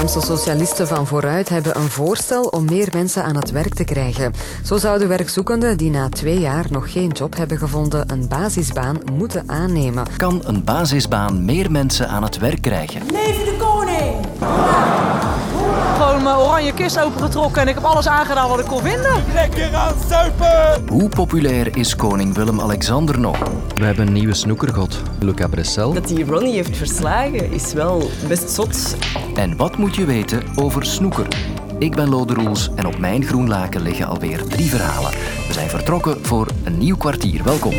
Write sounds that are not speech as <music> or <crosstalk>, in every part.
Vlaamse socialisten van Vooruit hebben een voorstel om meer mensen aan het werk te krijgen. Zo zouden werkzoekenden die na twee jaar nog geen job hebben gevonden een basisbaan moeten aannemen. Kan een basisbaan meer mensen aan het werk krijgen? Leven de koning! Gewoon mijn oranje kist opengetrokken en ik heb alles aangedaan wat ik kon vinden. Lekker aan zuipen! Hoe populair is koning Willem-Alexander nog? We hebben een nieuwe snoekergod, Luca Bressel. Dat hij Ronnie heeft verslagen is wel best zot. En wat moet je weten over snoeker? Ik ben Lode Roels en op mijn groen laken liggen alweer drie verhalen. We zijn vertrokken voor een nieuw kwartier. Welkom.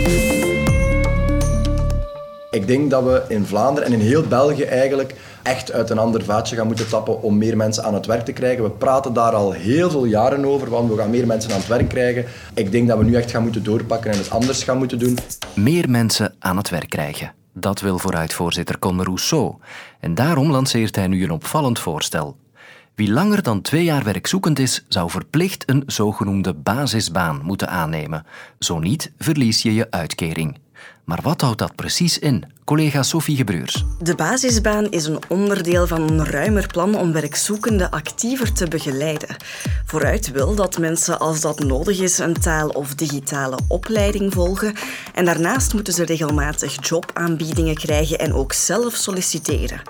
Ik denk dat we in Vlaanderen en in heel België eigenlijk echt uit een ander vaatje gaan moeten tappen om meer mensen aan het werk te krijgen. We praten daar al heel veel jaren over, want we gaan meer mensen aan het werk krijgen. Ik denk dat we nu echt gaan moeten doorpakken en het anders gaan moeten doen. Meer mensen aan het werk krijgen. Dat wil vooruitvoorzitter Conor Rousseau. En daarom lanceert hij nu een opvallend voorstel. Wie langer dan twee jaar werkzoekend is, zou verplicht een zogenoemde basisbaan moeten aannemen. Zo niet, verlies je je uitkering. Maar wat houdt dat precies in? Collega Sophie Gebruurs. De basisbaan is een onderdeel van een ruimer plan om werkzoekenden actiever te begeleiden. Vooruit wil dat mensen, als dat nodig is, een taal- of digitale opleiding volgen. En daarnaast moeten ze regelmatig jobaanbiedingen krijgen en ook zelf solliciteren.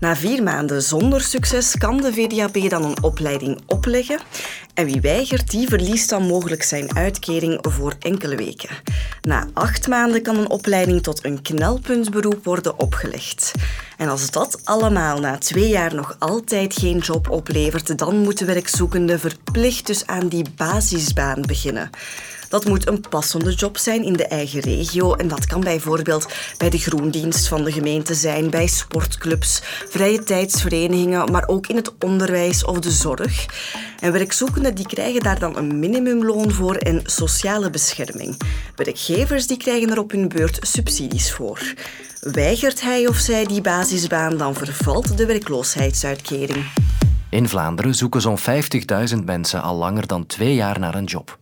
Na vier maanden zonder succes kan de VDAB dan een opleiding opleggen. En wie weigert, die verliest dan mogelijk zijn uitkering voor enkele weken. Na acht maanden kan een opleiding tot een knelpuntberoep worden opgelegd. En als dat allemaal na twee jaar nog altijd geen job oplevert, dan moeten werkzoekenden verplicht dus aan die basisbaan beginnen. Dat moet een passende job zijn in de eigen regio en dat kan bijvoorbeeld bij de groendienst van de gemeente zijn, bij sportclubs, vrije tijdsverenigingen, maar ook in het onderwijs of de zorg. En werkzoekenden die krijgen daar dan een minimumloon voor en sociale bescherming. Werkgevers die krijgen er op hun beurt subsidies voor. Weigert hij of zij die basisbaan, dan vervalt de werkloosheidsuitkering. In Vlaanderen zoeken zo'n 50.000 mensen al langer dan twee jaar naar een job.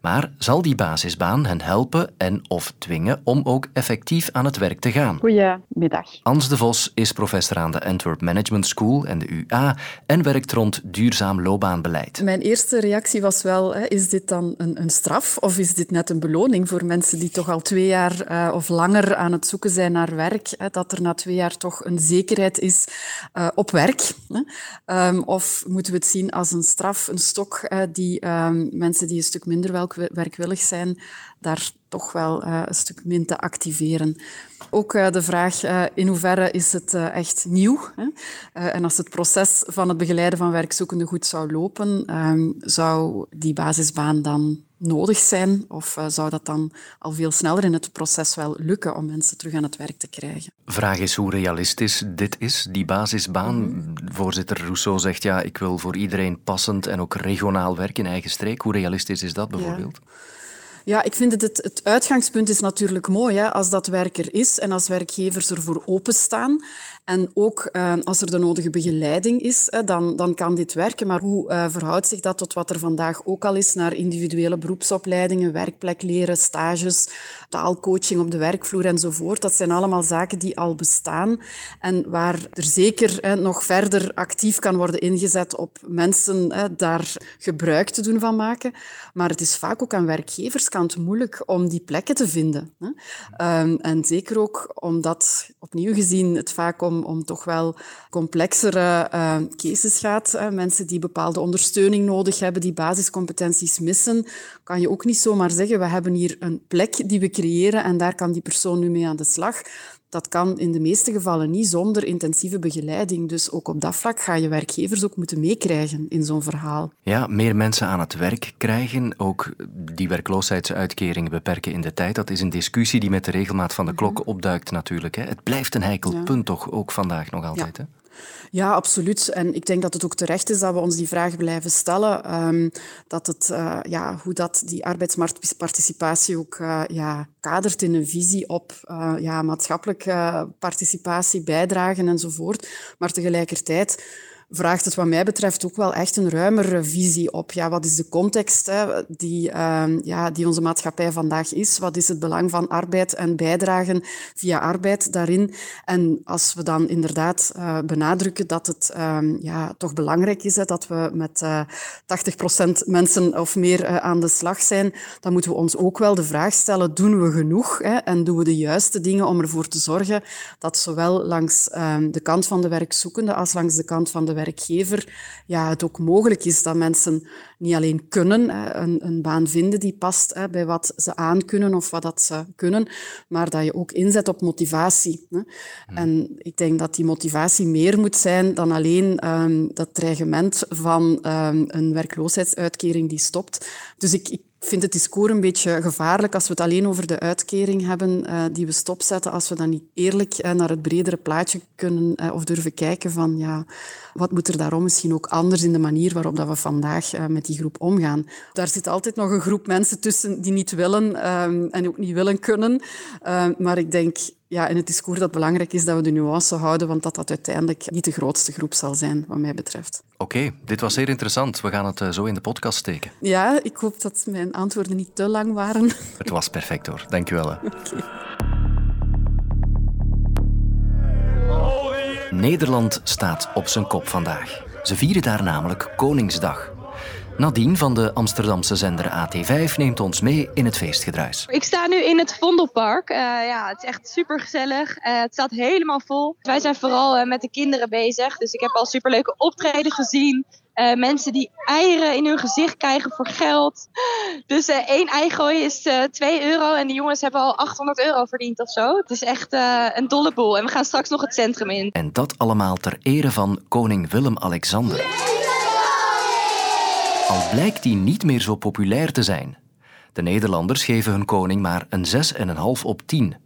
Maar zal die basisbaan hen helpen en of dwingen om ook effectief aan het werk te gaan? Goedemiddag. Ans de Vos is professor aan de Antwerp Management School en de UA en werkt rond duurzaam loopbaanbeleid. Mijn eerste reactie was wel, hè, is dit dan een, een, straf of is dit net een beloning voor mensen die toch al twee jaar uh, of langer aan het zoeken zijn naar werk? Hè, dat er na twee jaar toch een zekerheid is uh, op werk? Hè? Um, of moeten we het zien als een straf, een stok die um, mensen die een stuk minder wel werkwillig zijn, daar toch wel uh, een stuk min te activeren. Ook uh, de vraag uh, in hoeverre is het echt nieuw? Hè? en als het proces van het begeleiden van werkzoekenden goed zou lopen, ehm, zou die basisbaan dan nodig zijn? Of zou dat dan al veel sneller in het proces wel lukken om mensen terug aan het werk te krijgen? Vraag is hoe realistisch dit is, die basisbaan. Mm-hmm. Voorzitter Rousseau zegt ja, ik wil voor iedereen passend en ook regionaal werk in eigen streek. Hoe realistisch is dat bijvoorbeeld? Ja. Ja, ik vind het, het, het uitgangspunt is natuurlijk mooi hè, als dat werker is en als werkgevers ervoor openstaan. En ook uh, als er de nodige begeleiding is, hè, dan, dan kan dit werken. Maar hoe uh, verhoudt zich dat tot wat er vandaag ook al is naar individuele beroepsopleidingen, werkplekleren, stages, taalcoaching op de werkvloer enzovoort? Dat zijn allemaal zaken die al bestaan en waar er zeker hè, nog verder actief kan worden ingezet op mensen hè, daar gebruik te doen van maken. Maar het is vaak ook aan moeilijk om die plekken te vinden. Hè. Um, en zeker ook omdat, opnieuw gezien, het vaak om om, toch wel complexere uh, cases gaat. Hè. Mensen die bepaalde ondersteuning nodig hebben, die basiscompetenties missen, kan je ook niet zomaar zeggen, we hebben hier een plek die we creëren en daar kan die persoon nu mee aan de slag. Dat kan in de meeste gevallen niet zonder intensieve begeleiding. Dus ook op dat vlak ga je werkgevers ook moeten meekrijgen in zo'n verhaal. Ja, meer mensen aan het werk krijgen, ook die werkloosheidsuitkering beperken in de tijd. Dat is een discussie die met de regelmaat van de klok opduikt natuurlijk. Hè. Het blijft een heikel ja. punt toch, ook vandaag nog altijd. Ja. Hè? Ja, absoluut. En ik denk dat het ook terecht is dat we ons die vraag blijven stellen. Um, dat het, uh, ja, hoe dat die arbeidsmarktparticipatie ook uh, ja, kadert in een visie op uh, ja, maatschappelijke participatie, bijdragen enzovoort. Maar tegelijkertijd vraagt het wat mij betreft ook wel echt een ruimere visie op. Ja, wat is de context hè, die, uh, ja, die onze maatschappij vandaag is? Wat is het belang van arbeid en bijdragen via arbeid daarin? En als we dan inderdaad uh, benadrukken dat het uh, ja, toch belangrijk is hè, dat we met 80% eh, mensen of meer uh, aan de slag zijn, dan moeten we ons ook wel de vraag stellen, doen we genoeg hè, en doen we de juiste dingen om ervoor te zorgen dat zowel langs ehm, de kant van de werkzoekende als langs de kant van de werkgever ja, het ook mogelijk is dat mensen niet alleen kunnen een, een baan vinden die past hè, bij wat ze aankunnen of wat dat ze kunnen, maar dat je ook inzet op motivatie. Hè. Hmm. En ik denk dat die motivatie meer moet zijn dan alleen um, dat dreigement van um, een werkloosheidsuitkering die stopt. Dus ik, ik ik vind het discours een beetje gevaarlijk als we het alleen over de uitkering hebben uh, die we stopzetten, als we dan niet eerlijk uh, naar het bredere plaatje kunnen uh, of durven kijken van ja, wat moet er daarom misschien ook anders in de manier waarop dat we vandaag met die groep omgaan. Daar zit altijd nog een groep mensen tussen die niet willen ehm, en ook niet willen kunnen. Ehm, maar ik denk ja, in het discours dat het belangrijk is dat we de nuance houden, want dat dat uiteindelijk niet de grootste groep zal zijn, wat mij betreft. Oké, dit was zeer interessant. We gaan het zo in de podcast steken. Ja, ik hoop dat mijn antwoorden niet te lang waren. <laughs> Het was perfect hoor, dankjewel. Okay. Nederland staat op zijn kop vandaag. Ze vieren daar namelijk Koningsdag. Nadine van de Amsterdamse zender AT5 neemt ons mee in het feestgedruis. Ik sta nu in het Vondelpark. Uh, ja, het is echt super gezellig. Uh, het staat helemaal vol. Wij zijn vooral uh, met de kinderen bezig. Dus ik heb al superleuke optreden gezien. Mensen die eieren in hun gezicht krijgen voor geld. Dus één ei gooien is uh, 2 euro. En die jongens hebben al 800 euro verdiend of zo. Het is echt een dolle boel. En we gaan straks nog het centrum in. En dat allemaal ter ere van koning Willem-Alexander. Al blijkt hij niet meer zo populair te zijn. De Nederlanders geven hun koning maar een 6,5 op 10.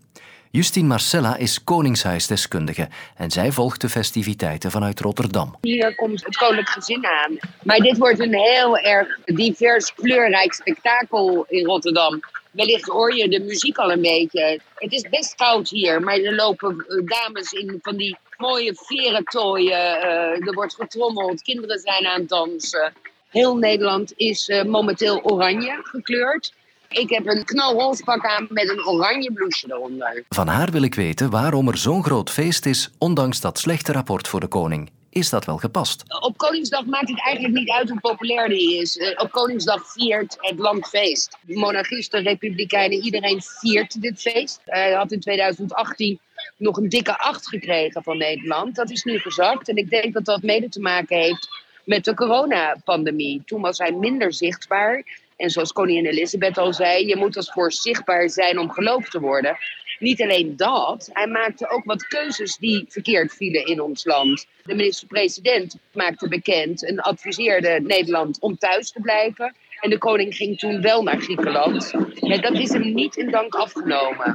Justine Marcella is koningshuisdeskundige en zij volgt de festiviteiten vanuit Rotterdam. Hier komt het koninklijk gezin aan. Maar dit wordt een heel erg divers, kleurrijk spektakel in Rotterdam. Wellicht hoor je de muziek al een beetje. Het is best koud hier, maar er lopen eh, dames in van die mooie veren tooien. Uh, er wordt getrommeld, kinderen zijn aan het dansen. Heel Nederland is uh, momenteel oranje gekleurd. Ik heb een knalroze pak aan met een oranje blouseje eronder. Van haar wil ik weten waarom er zo'n groot feest is, ondanks dat slechte rapport voor de koning. Is dat wel gepast? Op Koningsdag maakt het eigenlijk niet uit hoe populair die is. Uh, op Koningsdag viert het land feest. Monarchisten, republikeinen, iedereen viert dit feest. Hij had in 2018 nog een dikke acht gekregen van Nederland. Dat is nu gezakt. En ik denk dat dat mede te maken heeft met de coronapandemie. Toen was hij minder zichtbaar. En zoals koningin Elisabeth al zei, je moet als vorst zichtbaar zijn om geloofd te worden. Niet alleen dat, hij maakte ook wat keuzes die verkeerd vielen in ons land. De minister-president maakte bekend en adviseerde Nederland om thuis te blijven. En de koning ging toen wel naar Griekenland. En dat is hem niet in dank afgenomen.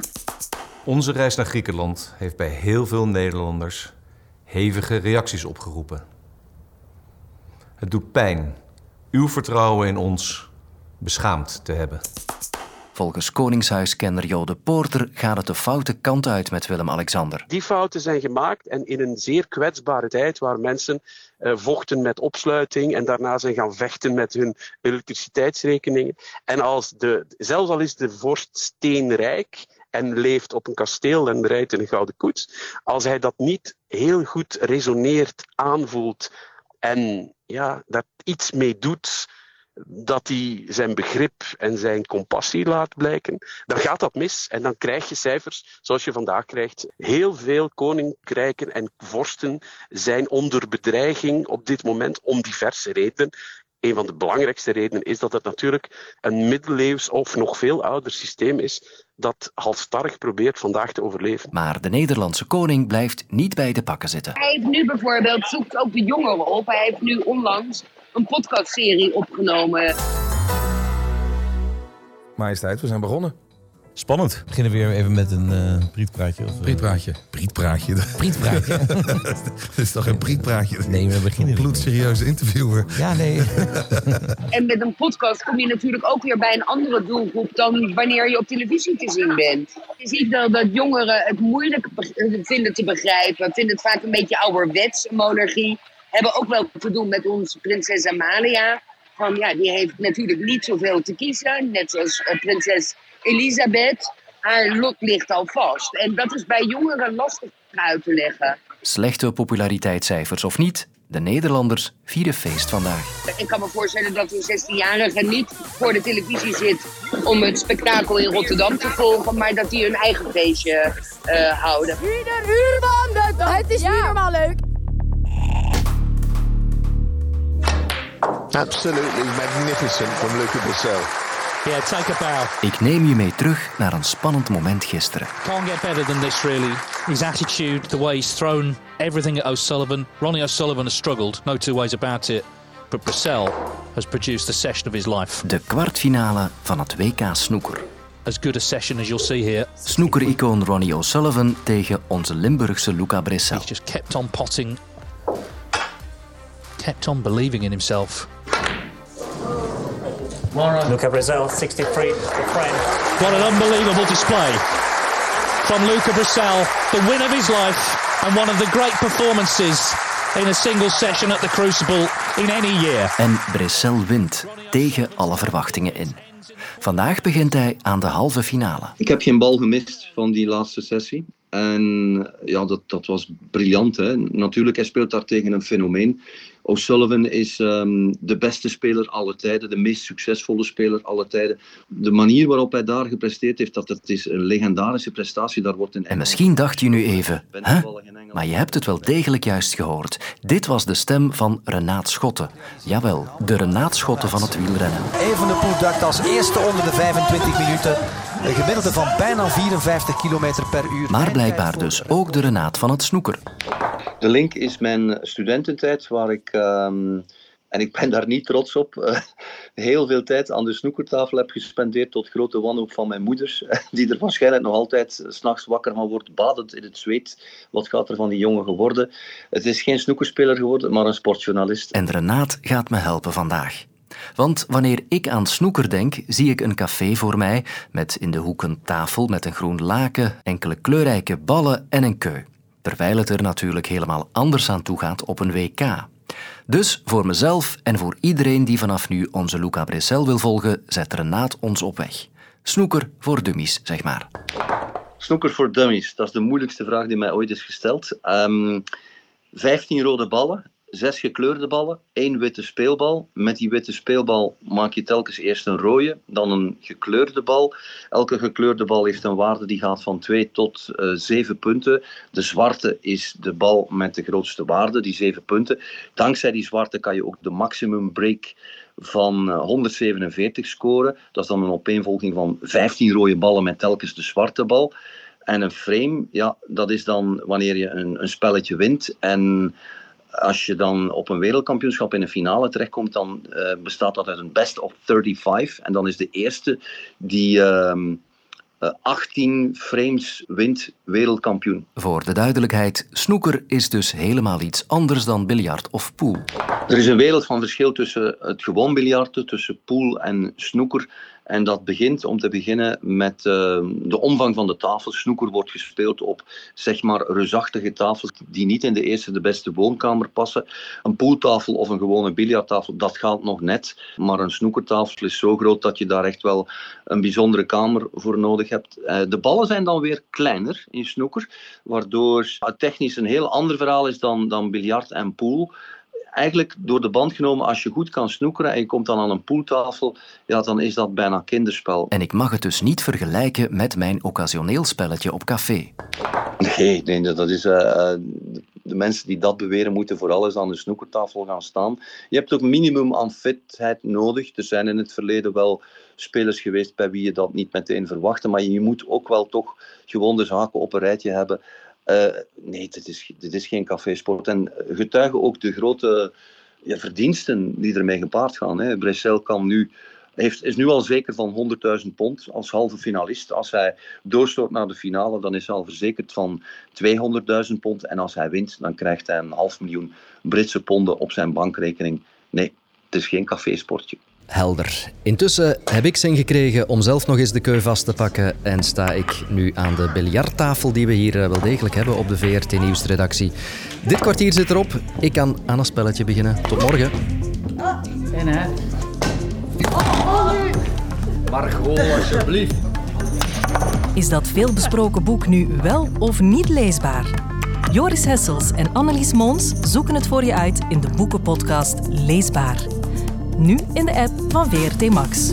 Onze reis naar Griekenland heeft bij heel veel Nederlanders hevige reacties opgeroepen. Het doet pijn uw vertrouwen in ons beschaamd te hebben. Volgens Koningshuiskenner Jode Poorter gaat het de foute kant uit met Willem-Alexander. Die fouten zijn gemaakt en in een zeer kwetsbare tijd waar mensen uh, vochten met opsluiting en daarna zijn gaan vechten met hun elektriciteitsrekeningen. En als de, zelfs al is de vorst steenrijk en leeft op een kasteel en rijdt in een gouden koets, als hij dat niet heel goed resoneert, aanvoelt en ja, daar iets mee doet dat hij zijn begrip en zijn compassie laat blijken, dan gaat dat mis. En dan krijg je cijfers zoals je vandaag krijgt. Heel veel koninkrijken en vorsten zijn onder bedreiging op dit moment om diverse redenen. Een van de belangrijkste redenen is dat het natuurlijk een middeleeuws of nog veel ouder systeem is dat halstarrig probeert vandaag te overleven. Maar de Nederlandse koning blijft niet bij de pakken zitten. Hij heeft nu bijvoorbeeld, zoekt ook de jongeren op. Hij heeft nu onlangs een podcastserie opgenomen. Majesteit, we zijn begonnen. Spannend. We beginnen weer even met een uh, prietpraatje. Of, uh... Prietpraatje. Prietpraatje. <laughs> Prietpraatje. <laughs> dat is toch een prietpraatje? Nee, we beginnen. Een bloedserieuze interviewer. Ja, nee. <laughs> en met een podcast kom je natuurlijk ook weer bij een andere doelgroep dan wanneer je op televisie te zien bent. Je ziet wel dat jongeren het moeilijk vinden te begrijpen. Vinden het vaak een beetje ouderwets, monarchie. hebben ook wel te doen met onze prinses Amalia. Van, ja, die heeft natuurlijk niet zoveel te kiezen, net zoals uh, prinses Elisabeth. Haar lot ligt al vast. En dat is bij jongeren lastig uit te leggen. Slechte populariteitscijfers of niet, de Nederlanders vieren feest vandaag. Ik kan me voorstellen dat een 16-jarige niet voor de televisie zit om het spektakel in Rotterdam te volgen, maar dat die hun eigen feestje uh, houden. Ieder de dag. Het is ja. niet normaal leuk. Absolutely magnificent from Luca Brissell. Yeah, take a bow. Ik neem je mee terug naar een spannend moment gisteren. Can't get better than this, really. His attitude, the way he's thrown everything at O'Sullivan. Ronnie O'Sullivan has struggled, no two ways about it. But Brissell has produced the session of his life. De kwartfinale van het WK Snoeker. As good a session as you'll see here. Snoeker-icoon Ronnie O'Sullivan tegen onze Limburgse Luca Brissell. He's just kept on potting. Kept on believing in himself. Luca Brazil, 63 for French. What an unbelievable display from Luca Brissell, the win of his life and one of the great performances in a single session at the Crucible in any year. En Brissell wint tegen alle verwachtingen in. Vandaag begint hij aan de halve finale. Ik heb geen bal gemist van die laatste sessie. En ja, dat, dat was briljant. Hè? Natuurlijk, hij speelt daar tegen een fenomeen. O'Sullivan is um, de beste speler aller tijden, de meest succesvolle speler aller tijden. De manier waarop hij daar gepresteerd heeft, dat het is een legendarische prestatie. Daar wordt in en misschien dacht je nu even, hè? maar je hebt het wel degelijk juist gehoord. Dit was de stem van Renaat Schotten. Jawel, de Renaat Schotten van het wielrennen. Even de Poel dacht als eerste onder de 25 minuten. Een gemiddelde van bijna 54 km per uur. Maar blijkbaar dus ook de Renaat van het snoeker. De link is mijn studententijd, waar ik, um, en ik ben daar niet trots op, uh, heel veel tijd aan de snoekertafel heb gespendeerd tot grote wanhoop van mijn moeder, <laughs> die er waarschijnlijk nog altijd s'nachts wakker van wordt, badend in het zweet. Wat gaat er van die jongen geworden? Het is geen snoekerspeler geworden, maar een sportjournalist. En Renaat gaat me helpen vandaag. Want wanneer ik aan snoeker denk, zie ik een café voor mij met in de hoek een tafel met een groen laken, enkele kleurrijke ballen en een keu. Terwijl het er natuurlijk helemaal anders aan toe gaat op een WK. Dus voor mezelf en voor iedereen die vanaf nu onze Luca Bressel wil volgen, zet Renaat ons op weg. Snoeker voor dummies, zeg maar. Snoeker voor dummies, dat is de moeilijkste vraag die mij ooit is gesteld. Um, ehm, 15 rode ballen, zes gekleurde ballen, één witte speelbal. Met die witte speelbal maak je telkens eerst een rode, dan een gekleurde bal. Elke gekleurde bal heeft een waarde die gaat van 2 tot uh, eh, 7 punten. De zwarte is de bal met de grootste waarde, die 7 punten. Dankzij die zwarte kan je ook de maximum break van 147 eh, scoren. Dat is dan een opeenvolging van 15 rode ballen met telkens de zwarte bal. En een frame, ja, dat is dan wanneer je een, een spelletje wint en als je dan op een wereldkampioenschap in een finale terechtkomt, dan uh, bestaat dat uit een best of 35. En dan is de eerste die uh, uh, 18 frames wint wereldkampioen. Voor de duidelijkheid, snoeker is dus helemaal iets anders dan biljart of pool. Er is een wereld van verschil tussen het gewoon biljarten, tussen pool en snoeker. En dat begint om te beginnen met uh, de omvang van de tafel. Snoeker wordt gespeeld op zeg maar reusachtige tafels die niet in de eerste de beste woonkamer passen. Een pooltafel of een gewone biljarttafel, dat gaat nog net. Maar een snoekertafel is zo groot dat je daar echt wel een bijzondere kamer voor nodig hebt. Uh, de ballen zijn dan weer kleiner in snoeker, waardoor het technisch een heel ander verhaal is dan, dan biljart en pool eigenlijk door de band genomen, als je goed kan snoekeren en je komt dan aan een poeltafel, ja, dan is dat bijna kinderspel. En ik mag het dus niet vergelijken met mijn occasioneel spelletje op café. Nee, nee dat is... Uh, de mensen die dat beweren moeten vooral eens aan de snoekertafel gaan staan. Je hebt ook minimum aan fitheid nodig. Er zijn in het verleden wel spelers geweest bij wie je dat niet meteen verwachtte, maar je moet ook wel toch gewoon de zaken op een rijtje hebben uh, nee, dit is, dit is geen cafésport. En getuigen ook de grote ja, verdiensten die ermee gepaard gaan. Hè. Kan nu, heeft, is nu al zeker van 100.000 pond als halve finalist. Als hij doorstoot naar de finale, dan is hij al verzekerd van 200.000 pond. En als hij wint, dan krijgt hij een half miljoen Britse ponden op zijn bankrekening. Nee, het is geen cafésportje. Helder. Intussen heb ik zin gekregen om zelf nog eens de keu vast te pakken en sta ik nu aan de biljarttafel die we hier eh, wel degelijk hebben op de VRT Nieuwsredactie. Dit kwartier zit erop. Ik kan aan een spelletje beginnen. Tot morgen. En hè? Margot, alsjeblieft. Is dat veelbesproken boek nu wel of niet leesbaar? Joris Hessels en Annelies Moons zoeken het voor je uit in de boekenpodcast Leesbaar. Nu in de app van VRT Max.